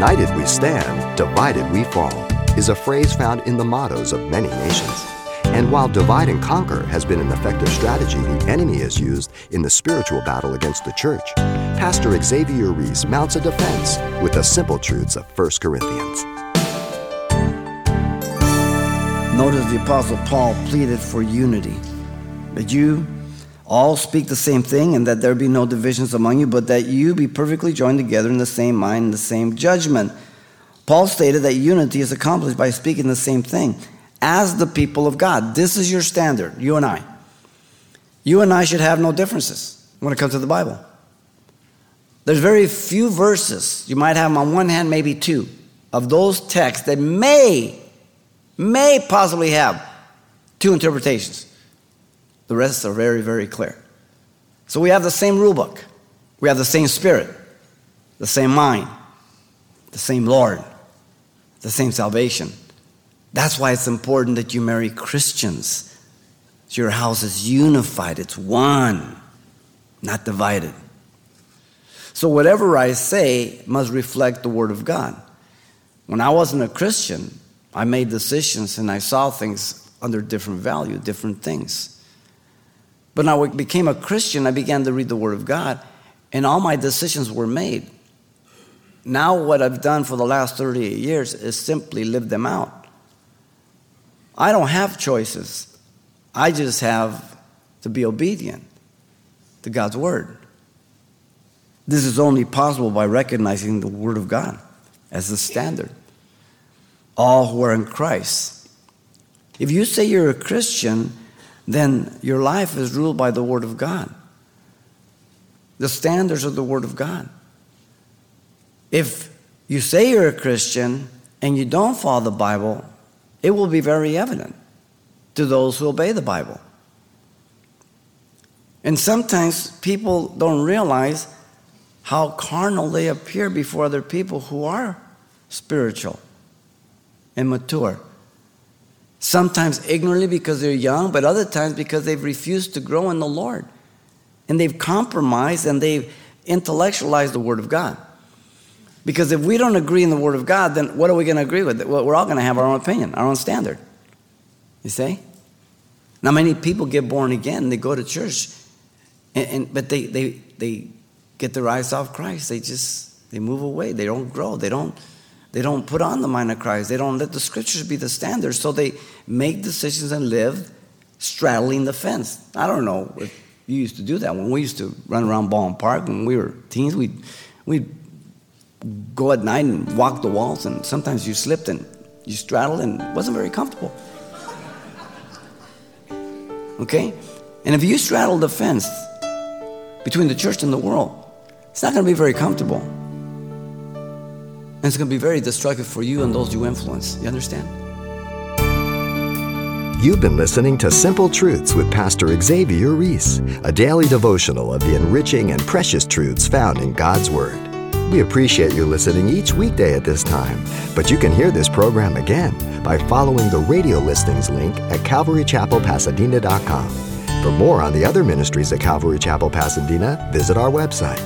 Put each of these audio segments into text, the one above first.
United we stand, divided we fall, is a phrase found in the mottos of many nations. And while divide and conquer has been an effective strategy the enemy has used in the spiritual battle against the church, Pastor Xavier Reese mounts a defense with the simple truths of 1 Corinthians. Notice the Apostle Paul pleaded for unity, But you all speak the same thing and that there be no divisions among you, but that you be perfectly joined together in the same mind and the same judgment. Paul stated that unity is accomplished by speaking the same thing as the people of God. This is your standard, you and I. You and I should have no differences when it comes to the Bible. There's very few verses, you might have them on one hand, maybe two, of those texts that may, may possibly have two interpretations. The rest are very, very clear. So we have the same rule book. We have the same spirit, the same mind, the same Lord, the same salvation. That's why it's important that you marry Christians. Your house is unified, it's one, not divided. So whatever I say must reflect the Word of God. When I wasn't a Christian, I made decisions and I saw things under different value, different things. But now I became a Christian, I began to read the Word of God, and all my decisions were made. Now, what I've done for the last 38 years is simply live them out. I don't have choices, I just have to be obedient to God's Word. This is only possible by recognizing the Word of God as the standard. All who are in Christ. If you say you're a Christian, then your life is ruled by the Word of God, the standards of the Word of God. If you say you're a Christian and you don't follow the Bible, it will be very evident to those who obey the Bible. And sometimes people don't realize how carnal they appear before other people who are spiritual and mature. Sometimes ignorantly because they're young, but other times because they've refused to grow in the Lord. And they've compromised and they've intellectualized the Word of God. Because if we don't agree in the Word of God, then what are we going to agree with? Well, we're all going to have our own opinion, our own standard. You see? Now, many people get born again, they go to church, and, and, but they, they, they get their eyes off Christ. They just, they move away. They don't grow. They don't they don't put on the mind of Christ. They don't let the scriptures be the standard. So they make decisions and live straddling the fence. I don't know if you used to do that. When we used to run around Baldwin Park when we were teens, we'd, we'd go at night and walk the walls, and sometimes you slipped and you straddled and wasn't very comfortable. Okay? And if you straddle the fence between the church and the world, it's not going to be very comfortable. And it's going to be very destructive for you and those you influence. You understand? You've been listening to Simple Truths with Pastor Xavier Reese, a daily devotional of the enriching and precious truths found in God's Word. We appreciate you listening each weekday at this time, but you can hear this program again by following the radio listings link at calvarychapelpasadena.com. For more on the other ministries at Calvary Chapel Pasadena, visit our website.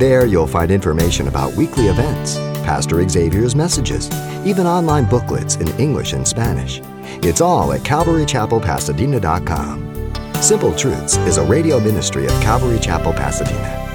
There you'll find information about weekly events Pastor Xavier's messages, even online booklets in English and Spanish. It's all at CalvaryChapelPasadena.com. Simple Truths is a radio ministry of Calvary Chapel, Pasadena.